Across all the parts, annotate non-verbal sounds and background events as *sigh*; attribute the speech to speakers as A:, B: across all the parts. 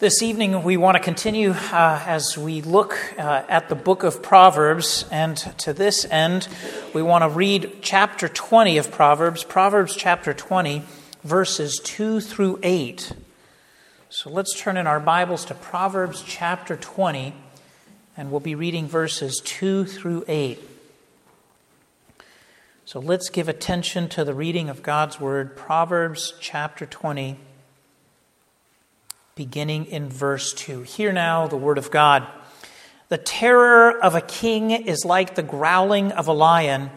A: This evening, we want to continue uh, as we look uh, at the book of Proverbs. And to this end, we want to read chapter 20 of Proverbs, Proverbs chapter 20, verses 2 through 8. So let's turn in our Bibles to Proverbs chapter 20, and we'll be reading verses 2 through 8. So let's give attention to the reading of God's Word, Proverbs chapter 20 beginning in verse 2. Hear now the word of God. The terror of a king is like the growling of a lion.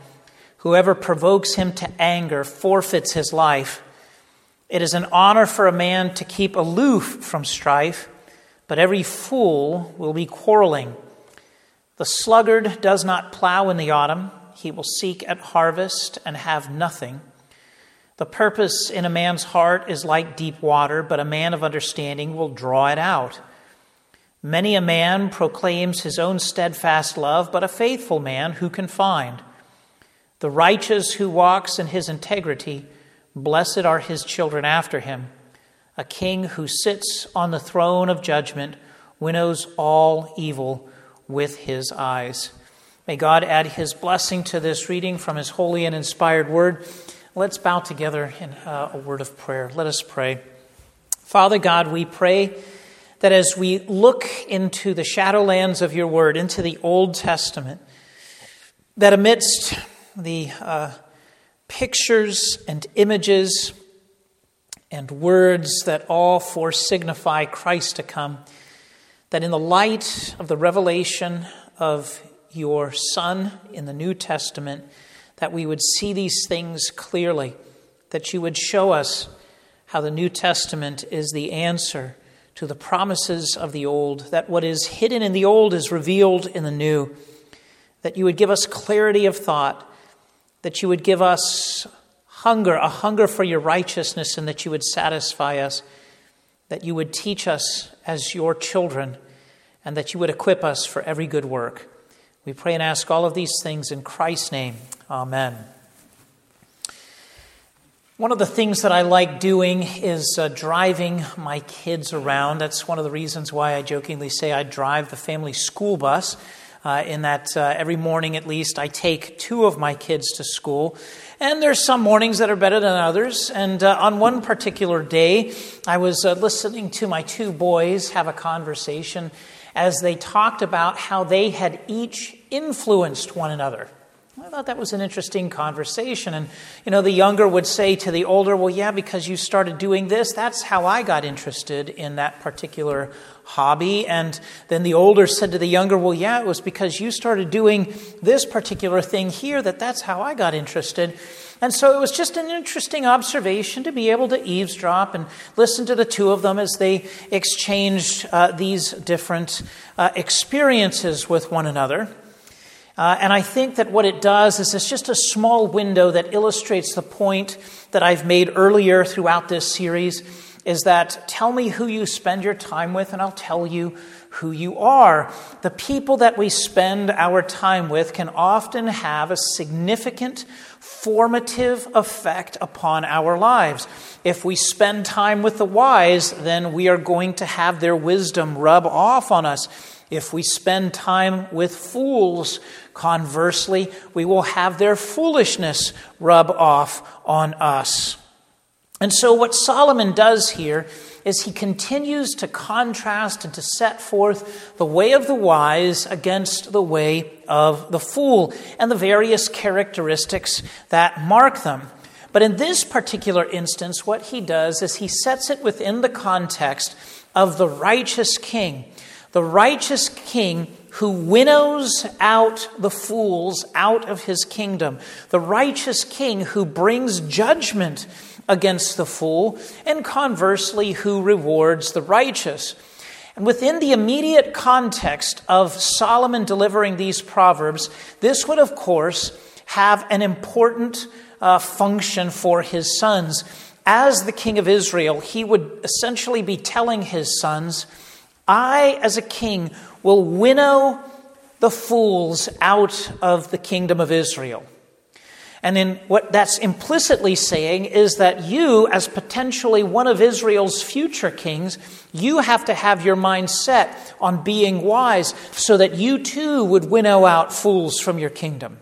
A: Whoever provokes him to anger forfeits his life. It is an honor for a man to keep aloof from strife, but every fool will be quarreling. The sluggard does not plow in the autumn, he will seek at harvest and have nothing. The purpose in a man's heart is like deep water, but a man of understanding will draw it out. Many a man proclaims his own steadfast love, but a faithful man who can find? The righteous who walks in his integrity, blessed are his children after him. A king who sits on the throne of judgment winnows all evil with his eyes. May God add his blessing to this reading from his holy and inspired word. Let's bow together in uh, a word of prayer. Let us pray. Father God, we pray that as we look into the shadowlands of your word, into the Old Testament, that amidst the uh, pictures and images and words that all for signify Christ to come, that in the light of the revelation of your Son in the New Testament, that we would see these things clearly, that you would show us how the New Testament is the answer to the promises of the Old, that what is hidden in the Old is revealed in the New, that you would give us clarity of thought, that you would give us hunger, a hunger for your righteousness, and that you would satisfy us, that you would teach us as your children, and that you would equip us for every good work. We pray and ask all of these things in Christ's name. Amen. One of the things that I like doing is uh, driving my kids around. That's one of the reasons why I jokingly say I drive the family school bus. Uh, in that uh, every morning at least I take two of my kids to school. And there's some mornings that are better than others. And uh, on one particular day, I was uh, listening to my two boys have a conversation as they talked about how they had each influenced one another. I thought that was an interesting conversation. And, you know, the younger would say to the older, Well, yeah, because you started doing this, that's how I got interested in that particular hobby. And then the older said to the younger, Well, yeah, it was because you started doing this particular thing here that that's how I got interested. And so it was just an interesting observation to be able to eavesdrop and listen to the two of them as they exchanged uh, these different uh, experiences with one another. Uh, and I think that what it does is it's just a small window that illustrates the point that I've made earlier throughout this series is that tell me who you spend your time with, and I'll tell you who you are. The people that we spend our time with can often have a significant formative effect upon our lives. If we spend time with the wise, then we are going to have their wisdom rub off on us. If we spend time with fools, conversely, we will have their foolishness rub off on us. And so, what Solomon does here is he continues to contrast and to set forth the way of the wise against the way of the fool and the various characteristics that mark them. But in this particular instance, what he does is he sets it within the context of the righteous king. The righteous king who winnows out the fools out of his kingdom. The righteous king who brings judgment against the fool, and conversely, who rewards the righteous. And within the immediate context of Solomon delivering these proverbs, this would, of course, have an important uh, function for his sons. As the king of Israel, he would essentially be telling his sons, I, as a king, will winnow the fools out of the kingdom of Israel. And then what that's implicitly saying is that you, as potentially one of Israel's future kings, you have to have your mind set on being wise so that you too would winnow out fools from your kingdom.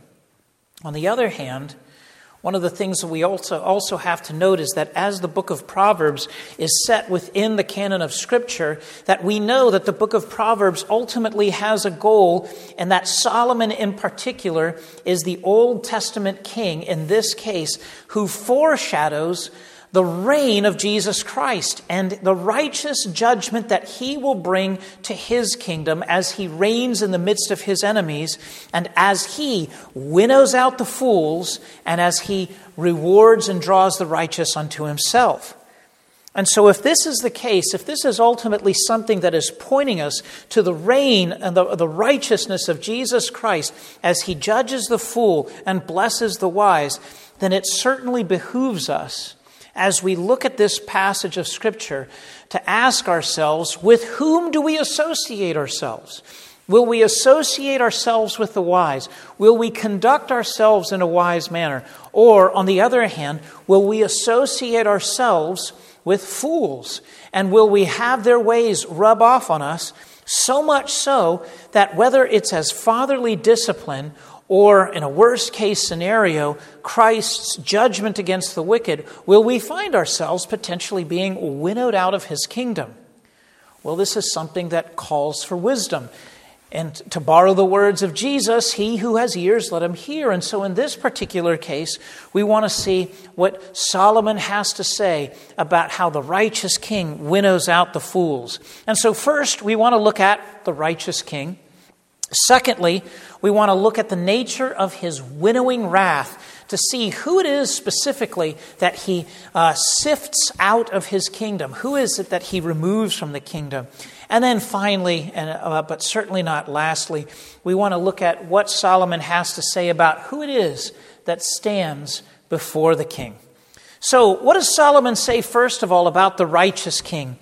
A: On the other hand, one of the things that we also, also have to note is that as the book of Proverbs is set within the canon of Scripture, that we know that the book of Proverbs ultimately has a goal, and that Solomon in particular is the Old Testament king, in this case, who foreshadows the reign of Jesus Christ and the righteous judgment that he will bring to his kingdom as he reigns in the midst of his enemies and as he winnows out the fools and as he rewards and draws the righteous unto himself. And so, if this is the case, if this is ultimately something that is pointing us to the reign and the, the righteousness of Jesus Christ as he judges the fool and blesses the wise, then it certainly behooves us as we look at this passage of Scripture to ask ourselves with whom do we associate ourselves? Will we associate ourselves with the wise? Will we conduct ourselves in a wise manner? Or, on the other hand, will we associate ourselves with fools? And will we have their ways rub off on us so much so that whether it's as fatherly discipline or, in a worst case scenario, Christ's judgment against the wicked, will we find ourselves potentially being winnowed out of his kingdom? Well, this is something that calls for wisdom. And to borrow the words of Jesus, he who has ears, let him hear. And so, in this particular case, we want to see what Solomon has to say about how the righteous king winnows out the fools. And so, first, we want to look at the righteous king. Secondly, we want to look at the nature of his winnowing wrath to see who it is specifically that he uh, sifts out of his kingdom. Who is it that he removes from the kingdom? And then finally, and, uh, but certainly not lastly, we want to look at what Solomon has to say about who it is that stands before the king. So, what does Solomon say, first of all, about the righteous king?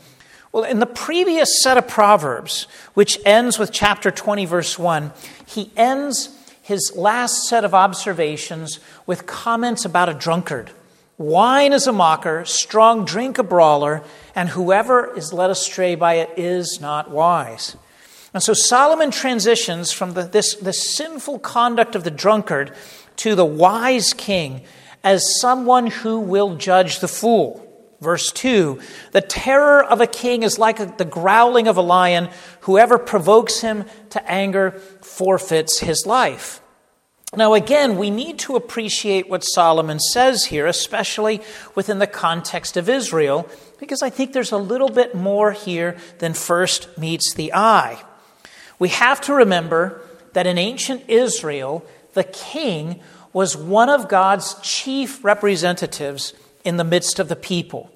A: Well, in the previous set of Proverbs, which ends with chapter 20, verse 1, he ends his last set of observations with comments about a drunkard. Wine is a mocker, strong drink a brawler, and whoever is led astray by it is not wise. And so Solomon transitions from the, this, this sinful conduct of the drunkard to the wise king as someone who will judge the fool. Verse 2 The terror of a king is like the growling of a lion. Whoever provokes him to anger forfeits his life. Now, again, we need to appreciate what Solomon says here, especially within the context of Israel, because I think there's a little bit more here than first meets the eye. We have to remember that in ancient Israel, the king was one of God's chief representatives in the midst of the people.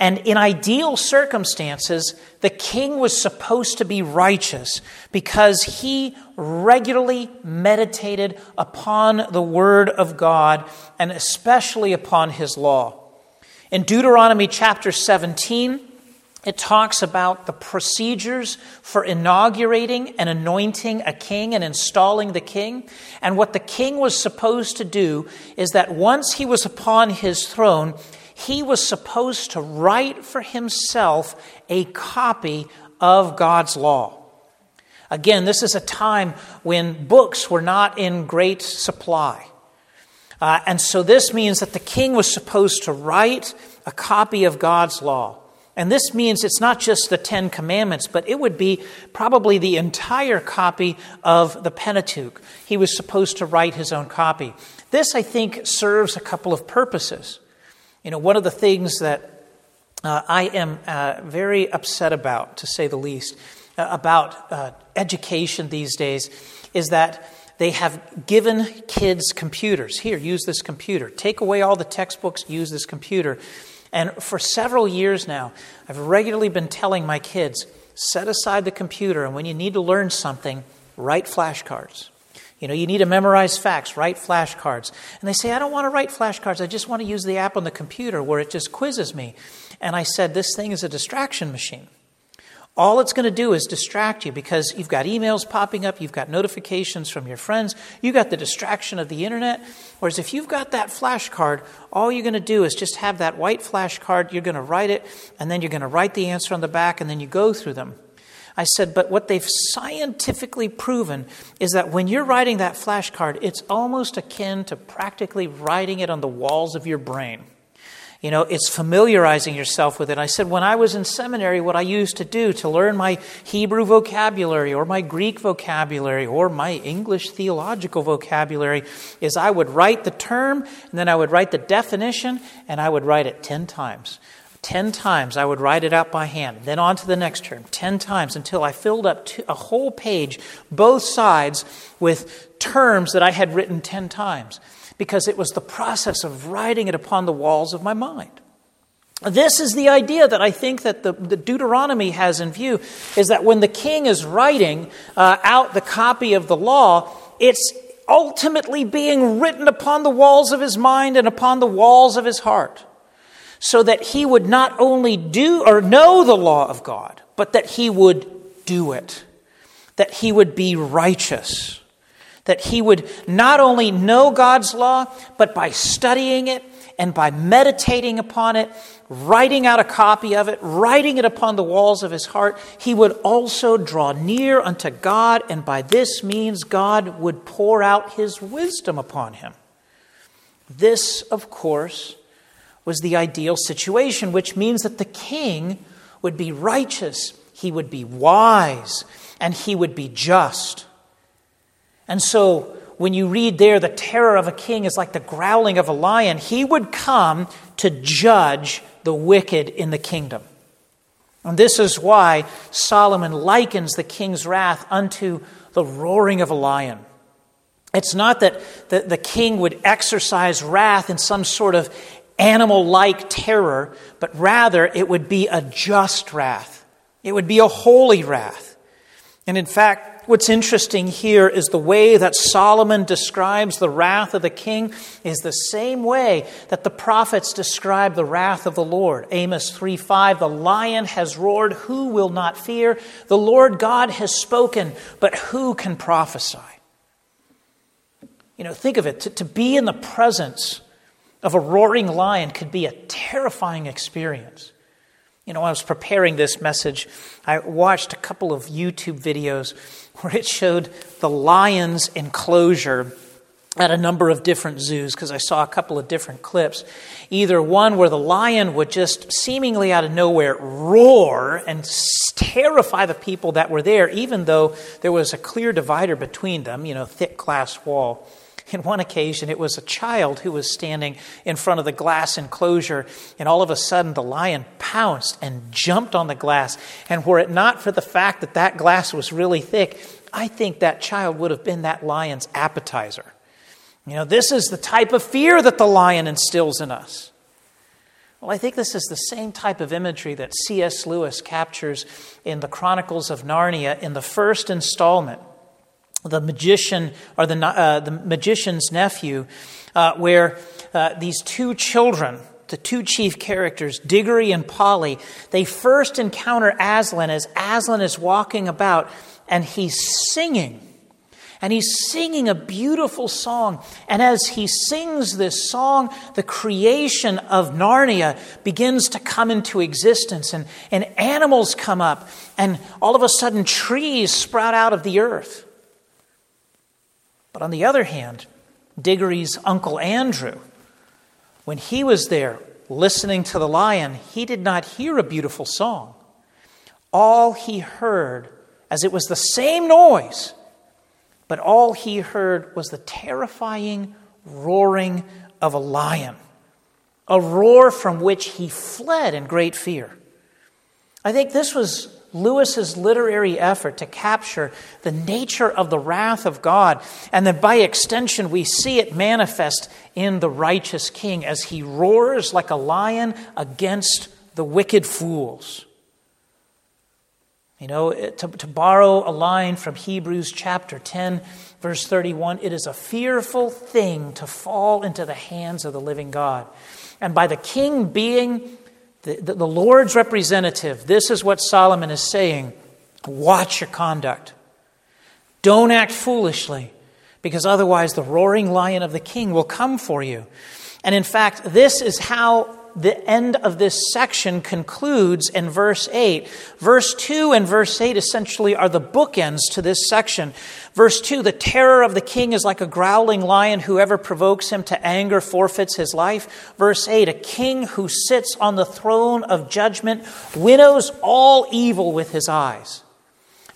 A: And in ideal circumstances, the king was supposed to be righteous because he regularly meditated upon the word of God and especially upon his law. In Deuteronomy chapter 17, it talks about the procedures for inaugurating and anointing a king and installing the king. And what the king was supposed to do is that once he was upon his throne, he was supposed to write for himself a copy of God's law. Again, this is a time when books were not in great supply. Uh, and so this means that the king was supposed to write a copy of God's law. And this means it's not just the Ten Commandments, but it would be probably the entire copy of the Pentateuch. He was supposed to write his own copy. This, I think, serves a couple of purposes. You know, one of the things that uh, I am uh, very upset about, to say the least, uh, about uh, education these days is that they have given kids computers. Here, use this computer. Take away all the textbooks, use this computer. And for several years now, I've regularly been telling my kids set aside the computer, and when you need to learn something, write flashcards. You know, you need to memorize facts, write flashcards. And they say, I don't want to write flashcards. I just want to use the app on the computer where it just quizzes me. And I said, This thing is a distraction machine. All it's going to do is distract you because you've got emails popping up, you've got notifications from your friends, you've got the distraction of the internet. Whereas if you've got that flashcard, all you're going to do is just have that white flashcard, you're going to write it, and then you're going to write the answer on the back, and then you go through them. I said, but what they've scientifically proven is that when you're writing that flashcard, it's almost akin to practically writing it on the walls of your brain. You know, it's familiarizing yourself with it. I said, when I was in seminary, what I used to do to learn my Hebrew vocabulary or my Greek vocabulary or my English theological vocabulary is I would write the term and then I would write the definition and I would write it 10 times. 10 times I would write it out by hand, then on to the next term, 10 times until I filled up a whole page, both sides, with terms that I had written 10 times because it was the process of writing it upon the walls of my mind. This is the idea that I think that the, the Deuteronomy has in view is that when the king is writing uh, out the copy of the law, it's ultimately being written upon the walls of his mind and upon the walls of his heart, so that he would not only do or know the law of God, but that he would do it, that he would be righteous that he would not only know God's law, but by studying it and by meditating upon it, writing out a copy of it, writing it upon the walls of his heart, he would also draw near unto God, and by this means God would pour out his wisdom upon him. This, of course, was the ideal situation, which means that the king would be righteous, he would be wise, and he would be just. And so when you read there, the terror of a king is like the growling of a lion, he would come to judge the wicked in the kingdom. And this is why Solomon likens the king's wrath unto the roaring of a lion. It's not that the, the king would exercise wrath in some sort of animal like terror, but rather it would be a just wrath. It would be a holy wrath. And in fact, what's interesting here is the way that Solomon describes the wrath of the king is the same way that the prophets describe the wrath of the Lord. Amos 3:5 The lion has roared, who will not fear? The Lord God has spoken, but who can prophesy? You know, think of it to, to be in the presence of a roaring lion could be a terrifying experience. You know, I was preparing this message, I watched a couple of YouTube videos where it showed the lion's enclosure at a number of different zoos because I saw a couple of different clips. Either one where the lion would just seemingly out of nowhere roar and terrify the people that were there, even though there was a clear divider between them, you know, thick glass wall. In one occasion, it was a child who was standing in front of the glass enclosure, and all of a sudden the lion pounced and jumped on the glass. And were it not for the fact that that glass was really thick, I think that child would have been that lion's appetizer. You know, this is the type of fear that the lion instills in us. Well, I think this is the same type of imagery that C.S. Lewis captures in the Chronicles of Narnia in the first installment the magician or the, uh, the magician's nephew, uh, where uh, these two children, the two chief characters, Diggory and Polly, they first encounter Aslan as Aslan is walking about and he's singing. And he's singing a beautiful song. And as he sings this song, the creation of Narnia begins to come into existence, and, and animals come up, and all of a sudden, trees sprout out of the earth. But on the other hand, Diggory's uncle Andrew, when he was there listening to the lion, he did not hear a beautiful song. All he heard, as it was the same noise, but all he heard was the terrifying roaring of a lion, a roar from which he fled in great fear. I think this was Lewis's literary effort to capture the nature of the wrath of God, and then by extension, we see it manifest in the righteous king as he roars like a lion against the wicked fools. You know, to, to borrow a line from Hebrews chapter 10, verse 31, it is a fearful thing to fall into the hands of the living God. And by the king being The, the, the Lord's representative, this is what Solomon is saying watch your conduct. Don't act foolishly, because otherwise the roaring lion of the king will come for you. And in fact, this is how the end of this section concludes in verse 8. Verse 2 and verse 8 essentially are the bookends to this section. Verse 2 the terror of the king is like a growling lion. Whoever provokes him to anger forfeits his life. Verse 8 a king who sits on the throne of judgment winnows all evil with his eyes.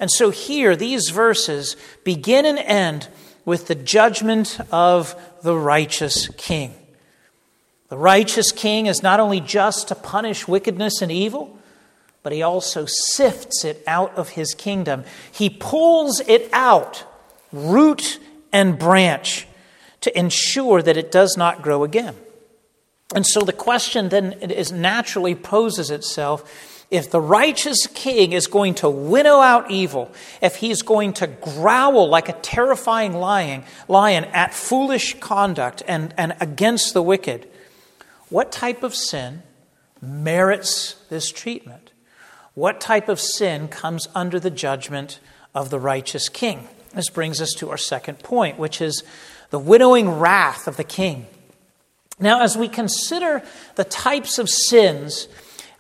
A: And so here, these verses begin and end with the judgment of the righteous king. The righteous king is not only just to punish wickedness and evil, but he also sifts it out of his kingdom. He pulls it out, root and branch, to ensure that it does not grow again. And so the question then is naturally poses itself if the righteous king is going to winnow out evil, if he's going to growl like a terrifying lion, lion at foolish conduct and, and against the wicked, what type of sin merits this treatment? What type of sin comes under the judgment of the righteous king? This brings us to our second point, which is the winnowing wrath of the king. Now, as we consider the types of sins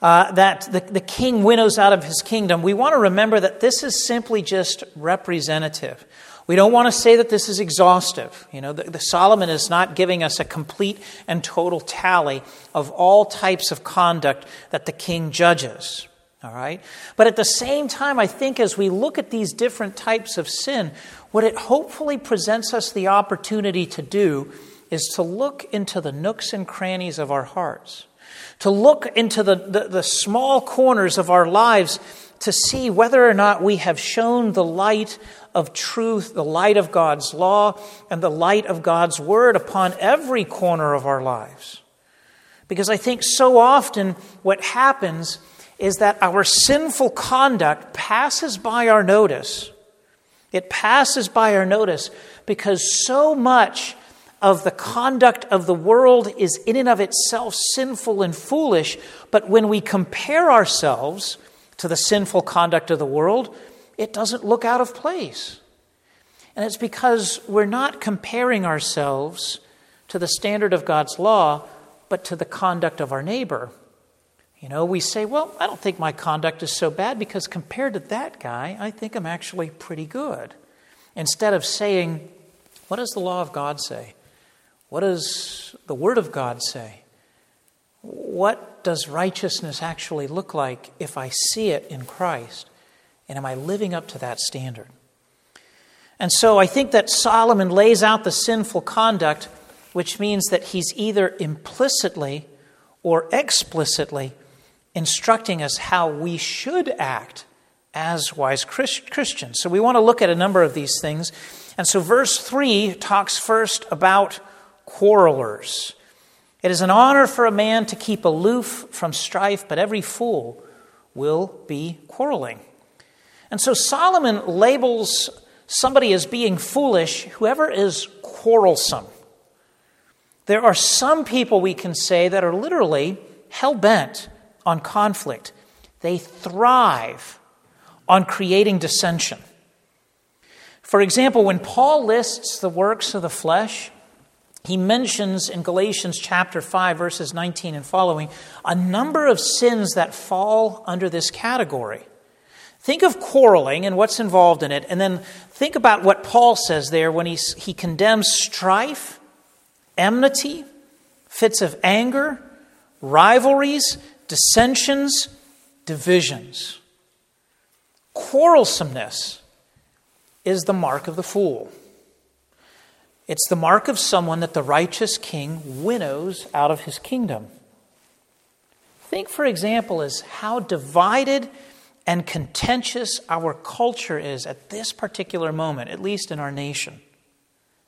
A: uh, that the, the king winnows out of his kingdom, we want to remember that this is simply just representative. We don't want to say that this is exhaustive. You know, the, the, Solomon is not giving us a complete and total tally of all types of conduct that the king judges. All right? But at the same time, I think as we look at these different types of sin, what it hopefully presents us the opportunity to do is to look into the nooks and crannies of our hearts, to look into the, the, the small corners of our lives to see whether or not we have shone the light of truth, the light of God's law, and the light of God's word upon every corner of our lives. Because I think so often what happens is that our sinful conduct passes by our notice. It passes by our notice because so much of the conduct of the world is in and of itself sinful and foolish. But when we compare ourselves to the sinful conduct of the world, it doesn't look out of place. And it's because we're not comparing ourselves to the standard of God's law, but to the conduct of our neighbor. You know, we say, well, I don't think my conduct is so bad because compared to that guy, I think I'm actually pretty good. Instead of saying, what does the law of God say? What does the Word of God say? What does righteousness actually look like if I see it in Christ? And am I living up to that standard? And so I think that Solomon lays out the sinful conduct, which means that he's either implicitly or explicitly instructing us how we should act as wise Christians. So we want to look at a number of these things. And so verse 3 talks first about quarrelers. It is an honor for a man to keep aloof from strife, but every fool will be quarreling. And so Solomon labels somebody as being foolish whoever is quarrelsome. There are some people we can say that are literally hell bent on conflict, they thrive on creating dissension. For example, when Paul lists the works of the flesh, he mentions in Galatians chapter 5, verses 19 and following, a number of sins that fall under this category. Think of quarreling and what's involved in it, and then think about what Paul says there when he, he condemns strife, enmity, fits of anger, rivalries, dissensions, divisions. Quarrelsomeness is the mark of the fool. It's the mark of someone that the righteous king winnows out of his kingdom. Think, for example, as how divided and contentious our culture is at this particular moment, at least in our nation.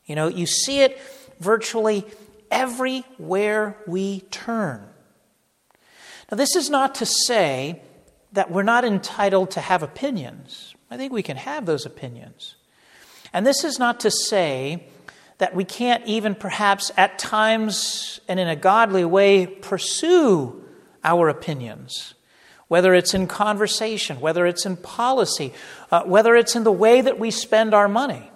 A: You know, you see it virtually everywhere we turn. Now, this is not to say that we're not entitled to have opinions. I think we can have those opinions. And this is not to say that we can't even perhaps at times and in a godly way pursue our opinions, whether it's in conversation, whether it's in policy, uh, whether it's in the way that we spend our money.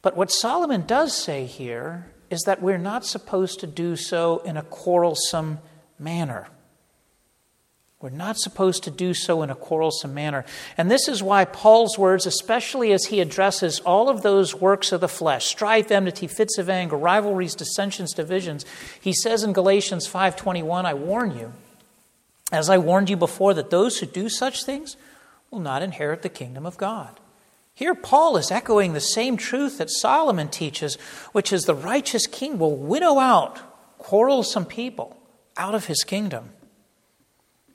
A: But what Solomon does say here is that we're not supposed to do so in a quarrelsome manner. We're not supposed to do so in a quarrelsome manner. And this is why Paul's words, especially as he addresses all of those works of the flesh strife, enmity, fits of anger, rivalries, dissensions, divisions, he says in Galatians 5:21, I warn you, as I warned you before, that those who do such things will not inherit the kingdom of God. Here, Paul is echoing the same truth that Solomon teaches, which is the righteous king will winnow out quarrelsome people out of his kingdom.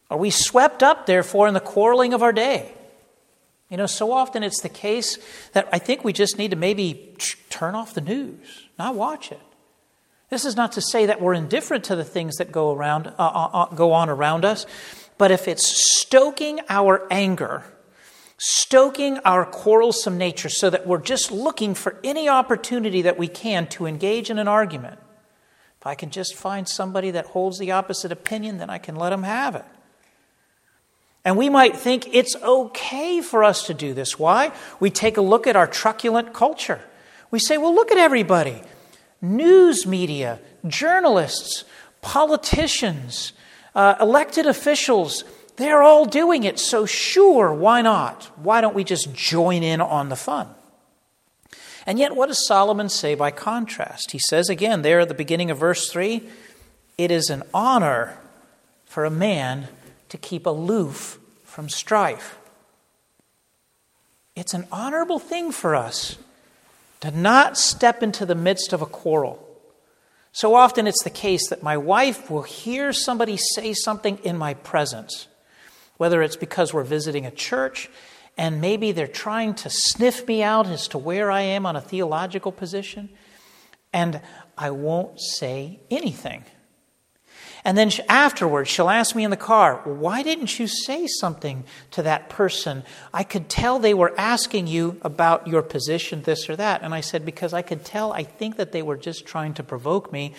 A: Are we swept up, therefore, in the quarreling of our day? You know, so often it's the case that I think we just need to maybe turn off the news, not watch it. This is not to say that we're indifferent to the things that go around, uh, uh, uh go on around us, but if it's stoking our anger stoking our quarrelsome nature so that we're just looking for any opportunity that we can to engage in an argument. If I can just find somebody that holds the opposite opinion, then I can let them have it. And we might think it's okay for us to do this. Why? We take a look at our truculent culture. We say, well, look at everybody news media, journalists, politicians, uh, elected officials they're all doing it, so sure, why not? Why don't we just join in on the fun? And yet, what does Solomon say by contrast? He says again there at the beginning of verse 3 it is an honor for a man to keep aloof from strife. It's an honorable thing for us to not step into the midst of a quarrel. So often it's the case that my wife will hear somebody say something in my presence whether it's because we're visiting a church and maybe they're trying to sniff me out as to where I am on a theological position, and I won't say anything. And then afterwards, she'll ask me in the car, Why didn't you say something to that person? I could tell they were asking you about your position, this or that. And I said, Because I could tell, I think that they were just trying to provoke me.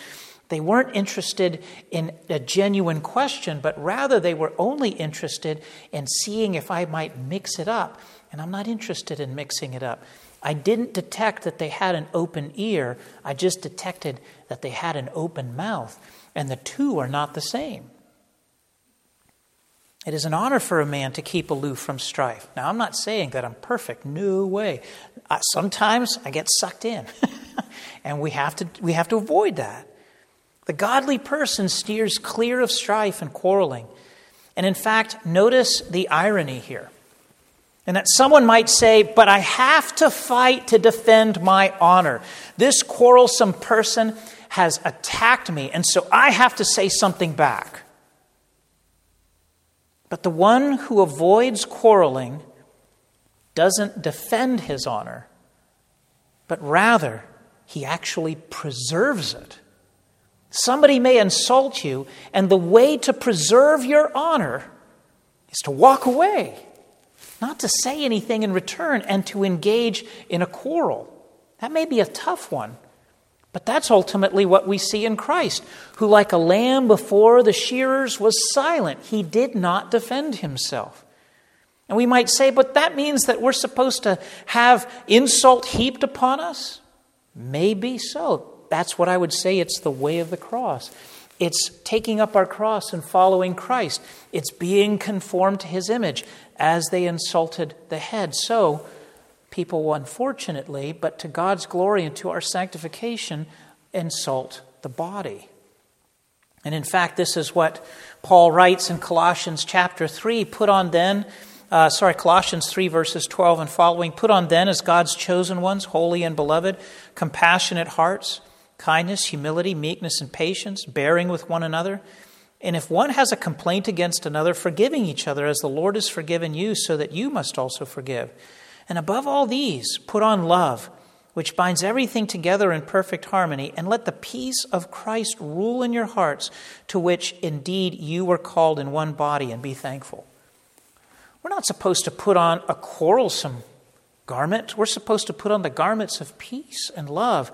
A: They weren't interested in a genuine question, but rather they were only interested in seeing if I might mix it up. And I'm not interested in mixing it up. I didn't detect that they had an open ear, I just detected that they had an open mouth. And the two are not the same. It is an honor for a man to keep aloof from strife. Now, I'm not saying that I'm perfect. No way. sometimes I get sucked in, *laughs* and we have to we have to avoid that. The godly person steers clear of strife and quarreling. And in fact, notice the irony here. And that someone might say, But I have to fight to defend my honor. This quarrelsome person has attacked me, and so I have to say something back. But the one who avoids quarreling doesn't defend his honor, but rather he actually preserves it. Somebody may insult you, and the way to preserve your honor is to walk away, not to say anything in return, and to engage in a quarrel. That may be a tough one, but that's ultimately what we see in Christ, who, like a lamb before the shearers, was silent. He did not defend himself. And we might say, but that means that we're supposed to have insult heaped upon us? Maybe so that's what I would say it's the way of the cross. It's taking up our cross and following Christ. It's being conformed to his image as they insulted the head. So, people, unfortunately, but to God's glory and to our sanctification, insult the body. And in fact, this is what Paul writes in Colossians chapter 3 Put on then, uh, sorry, Colossians 3, verses 12 and following, put on then as God's chosen ones, holy and beloved, compassionate hearts kindness, humility, meekness, and patience, bearing with one another. And if one has a complaint against another, forgiving each other as the Lord has forgiven you, so that you must also forgive. And above all these, put on love, which binds everything together in perfect harmony, and let the peace of Christ rule in your hearts, to which indeed you were called in one body, and be thankful. We're not supposed to put on a quarrelsome garment, we're supposed to put on the garments of peace and love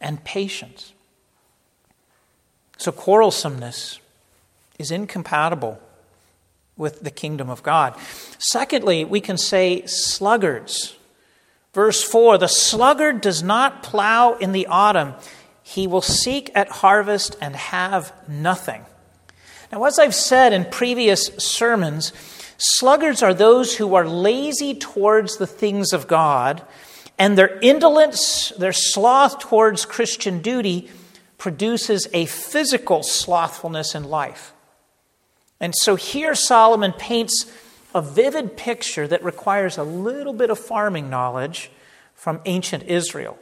A: and patience. So, quarrelsomeness is incompatible with the kingdom of God. Secondly, we can say sluggards. Verse 4 The sluggard does not plow in the autumn, he will seek at harvest and have nothing. Now, as I've said in previous sermons, sluggards are those who are lazy towards the things of God, and their indolence, their sloth towards Christian duty, produces a physical slothfulness in life. And so here Solomon paints a vivid picture that requires a little bit of farming knowledge from ancient Israel.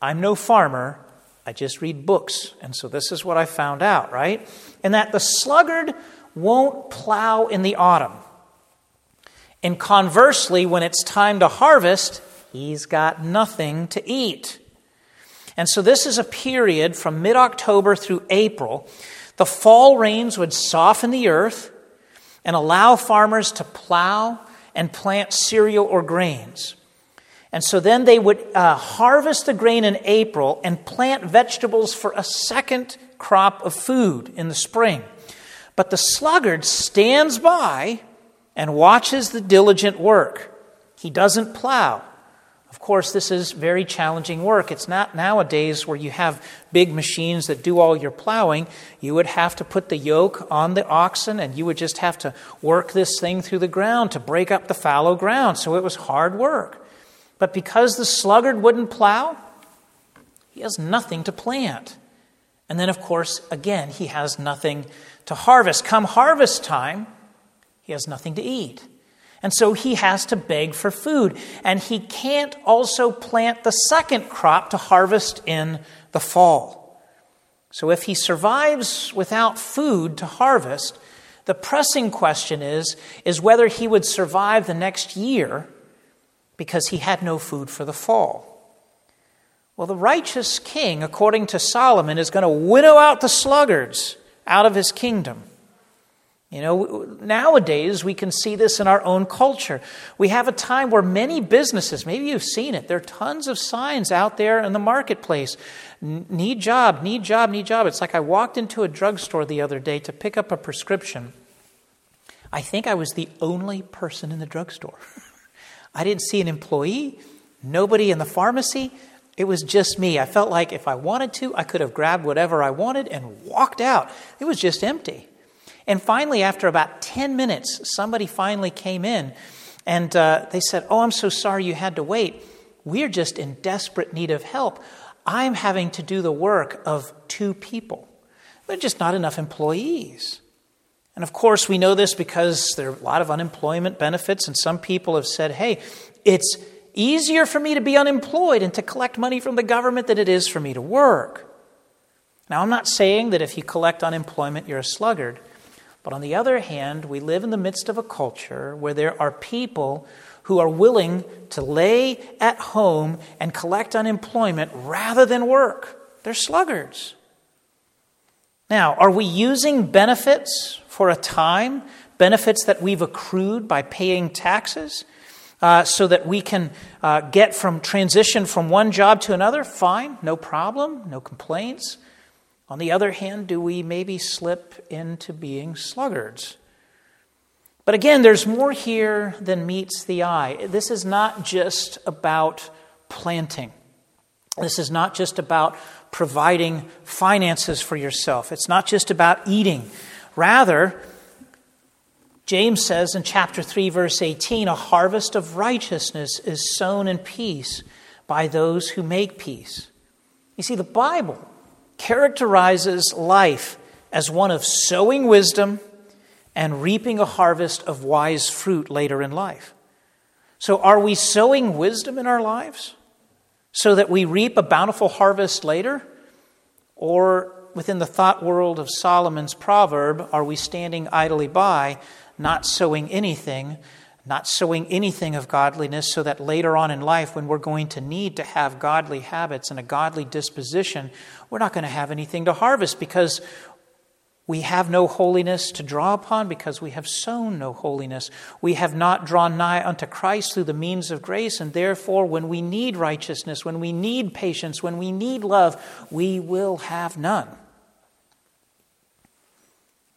A: I'm no farmer, I just read books. And so this is what I found out, right? And that the sluggard won't plow in the autumn. And conversely, when it's time to harvest, he's got nothing to eat. And so this is a period from mid October through April the fall rains would soften the earth and allow farmers to plow and plant cereal or grains. And so then they would uh, harvest the grain in April and plant vegetables for a second crop of food in the spring. But the sluggard stands by and watches the diligent work. He doesn't plow. Of course, this is very challenging work. It's not nowadays where you have big machines that do all your plowing. You would have to put the yoke on the oxen and you would just have to work this thing through the ground to break up the fallow ground. So it was hard work. But because the sluggard wouldn't plow, he has nothing to plant. And then, of course, again, he has nothing to harvest. Come harvest time, he has nothing to eat. And so he has to beg for food. And he can't also plant the second crop to harvest in the fall. So if he survives without food to harvest, the pressing question is, is whether he would survive the next year because he had no food for the fall. Well, the righteous king, according to Solomon, is going to winnow out the sluggards out of his kingdom. You know, nowadays we can see this in our own culture. We have a time where many businesses, maybe you've seen it, there are tons of signs out there in the marketplace need job, need job, need job. It's like I walked into a drugstore the other day to pick up a prescription. I think I was the only person in the drugstore. *laughs* I didn't see an employee, nobody in the pharmacy. It was just me. I felt like if I wanted to, I could have grabbed whatever I wanted and walked out. It was just empty. And finally, after about 10 minutes, somebody finally came in and uh, they said, Oh, I'm so sorry you had to wait. We're just in desperate need of help. I'm having to do the work of two people. There are just not enough employees. And of course, we know this because there are a lot of unemployment benefits, and some people have said, Hey, it's easier for me to be unemployed and to collect money from the government than it is for me to work. Now, I'm not saying that if you collect unemployment, you're a sluggard. But on the other hand, we live in the midst of a culture where there are people who are willing to lay at home and collect unemployment rather than work. They're sluggards. Now, are we using benefits for a time, benefits that we've accrued by paying taxes, uh, so that we can uh, get from transition from one job to another? Fine, no problem, no complaints. On the other hand, do we maybe slip into being sluggards? But again, there's more here than meets the eye. This is not just about planting. This is not just about providing finances for yourself. It's not just about eating. Rather, James says in chapter 3, verse 18, a harvest of righteousness is sown in peace by those who make peace. You see, the Bible characterizes life as one of sowing wisdom and reaping a harvest of wise fruit later in life. So, are we sowing wisdom in our lives so that we reap a bountiful harvest later? Or, within the thought world of Solomon's proverb, are we standing idly by, not sowing anything, not sowing anything of godliness, so that later on in life, when we're going to need to have godly habits and a godly disposition, we're not going to have anything to harvest because we have no holiness to draw upon because we have sown no holiness. We have not drawn nigh unto Christ through the means of grace, and therefore, when we need righteousness, when we need patience, when we need love, we will have none.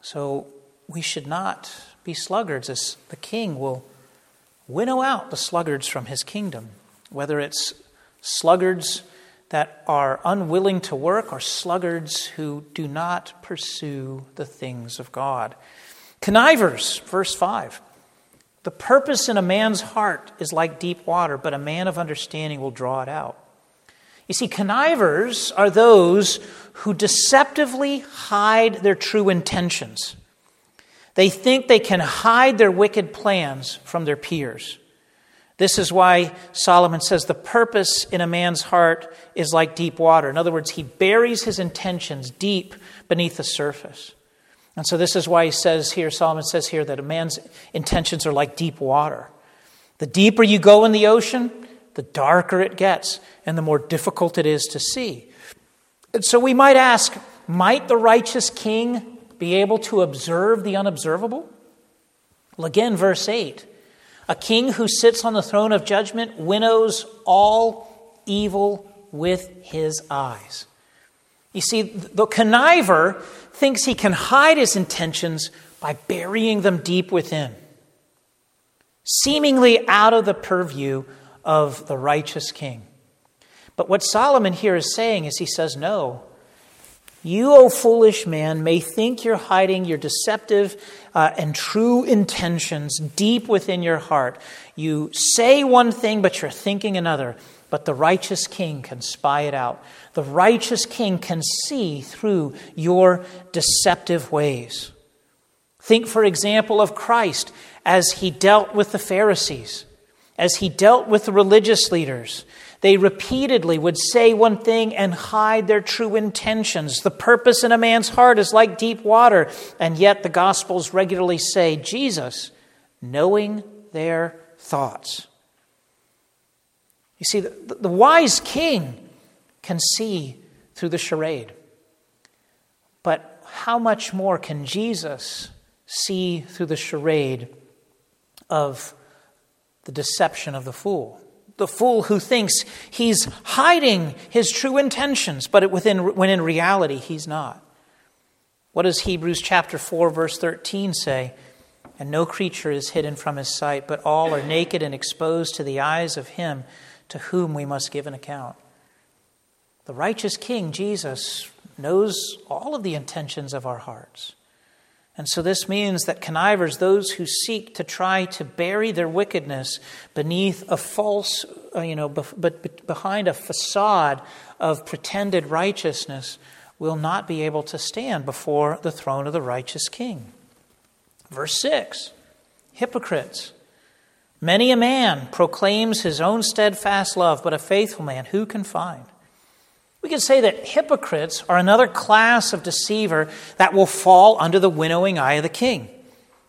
A: So we should not be sluggards, as the king will winnow out the sluggards from his kingdom, whether it's sluggards that are unwilling to work or sluggards who do not pursue the things of God. Connivers, verse 5. The purpose in a man's heart is like deep water, but a man of understanding will draw it out. You see, connivers are those who deceptively hide their true intentions. They think they can hide their wicked plans from their peers. This is why Solomon says the purpose in a man's heart is like deep water. In other words, he buries his intentions deep beneath the surface. And so, this is why he says here, Solomon says here, that a man's intentions are like deep water. The deeper you go in the ocean, the darker it gets, and the more difficult it is to see. And so, we might ask might the righteous king be able to observe the unobservable? Well, again, verse 8 a king who sits on the throne of judgment winnows all evil with his eyes. You see, the conniver thinks he can hide his intentions by burying them deep within, seemingly out of the purview of the righteous king. But what Solomon here is saying is he says, No, you, O foolish man, may think you're hiding your deceptive uh, and true intentions deep within your heart. You say one thing, but you're thinking another. But the righteous king can spy it out. The righteous king can see through your deceptive ways. Think, for example, of Christ as he dealt with the Pharisees, as he dealt with the religious leaders, they repeatedly would say one thing and hide their true intentions. The purpose in a man's heart is like deep water, and yet the Gospels regularly say, Jesus, knowing their thoughts. You see, the, the wise king can see through the charade. But how much more can Jesus see through the charade of the deception of the fool? The fool who thinks he's hiding his true intentions, but within, when in reality he's not. What does Hebrews chapter 4, verse 13 say? And no creature is hidden from his sight, but all are naked and exposed to the eyes of him to whom we must give an account. The righteous King, Jesus, knows all of the intentions of our hearts. And so this means that connivers, those who seek to try to bury their wickedness beneath a false, uh, you know, but behind a facade of pretended righteousness, will not be able to stand before the throne of the righteous king. Verse 6 Hypocrites. Many a man proclaims his own steadfast love, but a faithful man who can find? We can say that hypocrites are another class of deceiver that will fall under the winnowing eye of the king.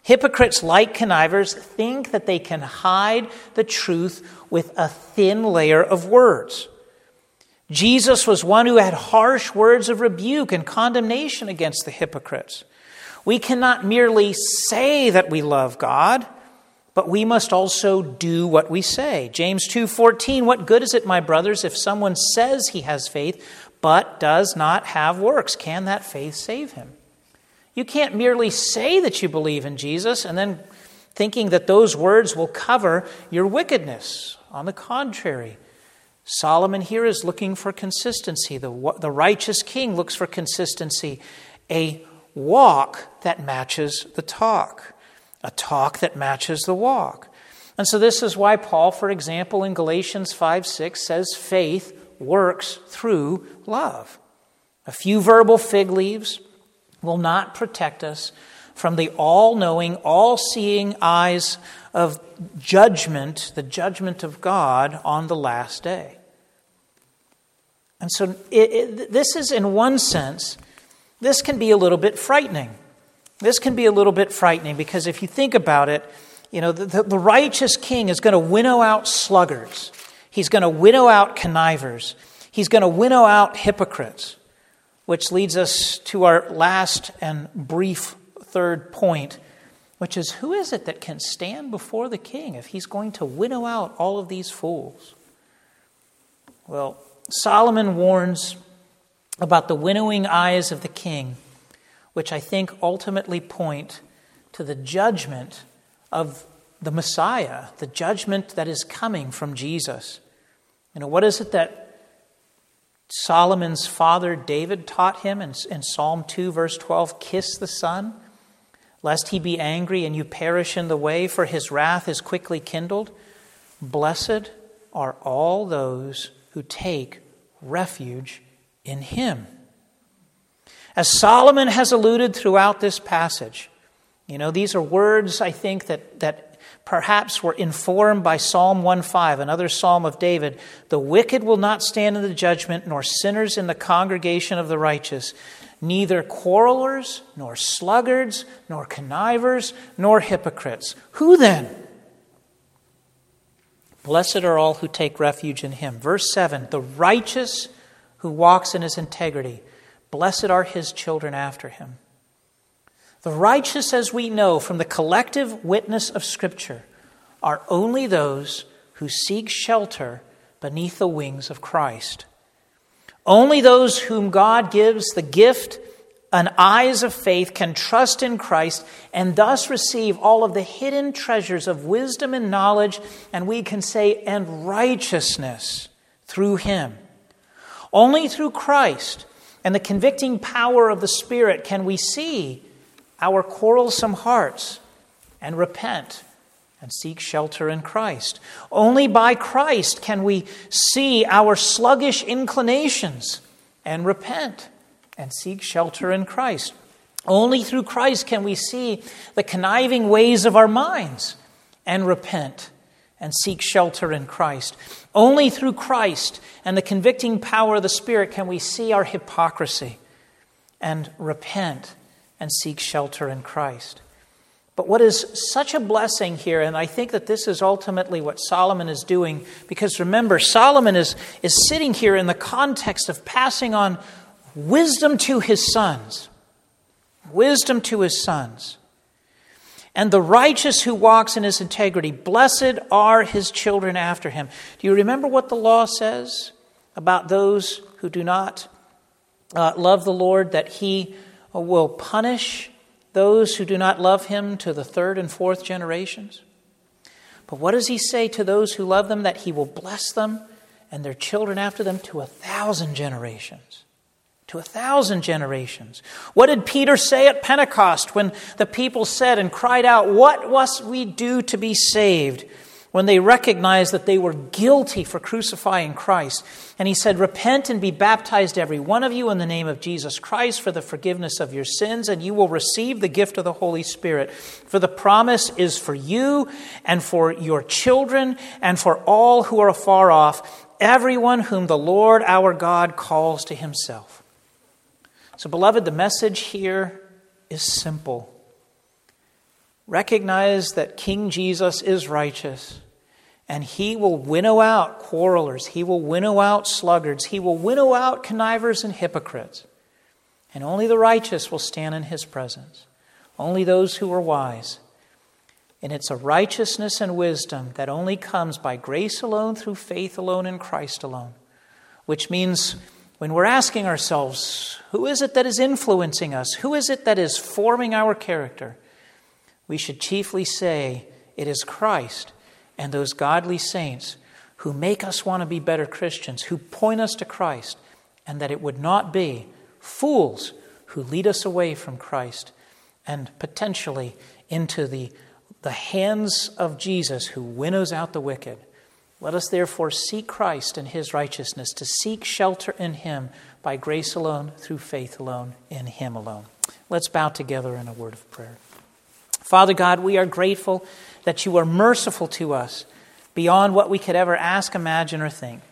A: Hypocrites, like connivers, think that they can hide the truth with a thin layer of words. Jesus was one who had harsh words of rebuke and condemnation against the hypocrites. We cannot merely say that we love God, but we must also do what we say. James 2:14 What good is it my brothers if someone says he has faith but does not have works can that faith save him? You can't merely say that you believe in Jesus and then thinking that those words will cover your wickedness. On the contrary, Solomon here is looking for consistency. The, the righteous king looks for consistency, a walk that matches the talk a talk that matches the walk. And so, this is why Paul, for example, in Galatians 5 6 says faith works through love. A few verbal fig leaves will not protect us from the all knowing, all seeing eyes of judgment, the judgment of God on the last day. And so, it, it, this is, in one sense, this can be a little bit frightening. This can be a little bit frightening because if you think about it, you know, the, the righteous king is going to winnow out sluggards. He's going to winnow out connivers. He's going to winnow out hypocrites, which leads us to our last and brief third point, which is who is it that can stand before the king if he's going to winnow out all of these fools? Well, Solomon warns about the winnowing eyes of the king which I think ultimately point to the judgment of the Messiah, the judgment that is coming from Jesus. You know, what is it that Solomon's father David taught him in, in Psalm 2, verse 12 Kiss the Son, lest he be angry and you perish in the way, for his wrath is quickly kindled. Blessed are all those who take refuge in him. As Solomon has alluded throughout this passage, you know, these are words I think that, that perhaps were informed by Psalm 1:5, another psalm of David. The wicked will not stand in the judgment, nor sinners in the congregation of the righteous. Neither quarrelers, nor sluggards, nor connivers, nor hypocrites. Who then? Blessed are all who take refuge in him. Verse 7 The righteous who walks in his integrity. Blessed are his children after him. The righteous, as we know from the collective witness of Scripture, are only those who seek shelter beneath the wings of Christ. Only those whom God gives the gift and eyes of faith can trust in Christ and thus receive all of the hidden treasures of wisdom and knowledge, and we can say, and righteousness through Him. Only through Christ and the convicting power of the Spirit can we see our quarrelsome hearts and repent and seek shelter in Christ. Only by Christ can we see our sluggish inclinations and repent and seek shelter in Christ. Only through Christ can we see the conniving ways of our minds and repent and seek shelter in Christ. Only through Christ and the convicting power of the Spirit can we see our hypocrisy and repent and seek shelter in Christ. But what is such a blessing here, and I think that this is ultimately what Solomon is doing, because remember, Solomon is, is sitting here in the context of passing on wisdom to his sons. Wisdom to his sons. And the righteous who walks in his integrity, blessed are his children after him. Do you remember what the law says about those who do not uh, love the Lord? That he will punish those who do not love him to the third and fourth generations? But what does he say to those who love them? That he will bless them and their children after them to a thousand generations to a thousand generations. What did Peter say at Pentecost when the people said and cried out, What must we do to be saved? When they recognized that they were guilty for crucifying Christ. And he said, Repent and be baptized, every one of you, in the name of Jesus Christ for the forgiveness of your sins, and you will receive the gift of the Holy Spirit. For the promise is for you and for your children and for all who are afar off, everyone whom the Lord our God calls to himself. So, beloved, the message here is simple. Recognize that King Jesus is righteous, and he will winnow out quarrelers, he will winnow out sluggards, he will winnow out connivers and hypocrites. And only the righteous will stand in his presence, only those who are wise. And it's a righteousness and wisdom that only comes by grace alone, through faith alone, in Christ alone, which means when we're asking ourselves, who is it that is influencing us? Who is it that is forming our character? We should chiefly say, it is Christ and those godly saints who make us want to be better Christians, who point us to Christ, and that it would not be fools who lead us away from Christ and potentially into the, the hands of Jesus who winnows out the wicked. Let us therefore seek Christ and his righteousness, to seek shelter in him by grace alone, through faith alone, in him alone. Let's bow together in a word of prayer. Father God, we are grateful that you are merciful to us beyond what we could ever ask, imagine, or think.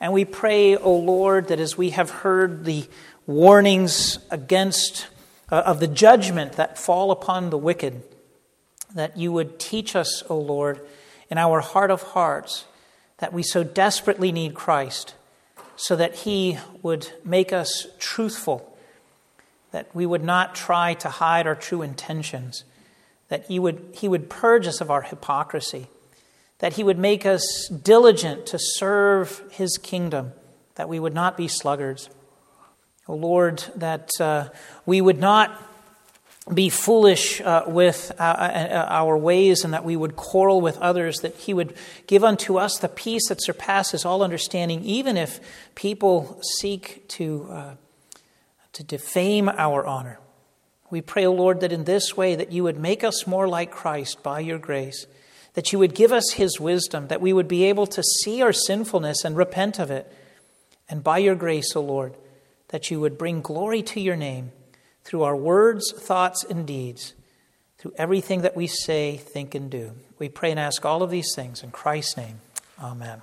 A: And we pray, O Lord, that as we have heard the warnings against uh, of the judgment that fall upon the wicked, that you would teach us, O Lord, in our heart of hearts that we so desperately need Christ so that He would make us truthful, that we would not try to hide our true intentions, that he would, he would purge us of our hypocrisy, that He would make us diligent to serve His kingdom, that we would not be sluggards. O Lord, that uh, we would not be foolish uh, with uh, uh, our ways and that we would quarrel with others, that He would give unto us the peace that surpasses all understanding, even if people seek to, uh, to defame our honor. We pray, O Lord, that in this way that you would make us more like Christ by your grace, that you would give us his wisdom, that we would be able to see our sinfulness and repent of it. And by your grace, O Lord, that you would bring glory to your name through our words, thoughts, and deeds, through everything that we say, think, and do. We pray and ask all of these things in Christ's name. Amen.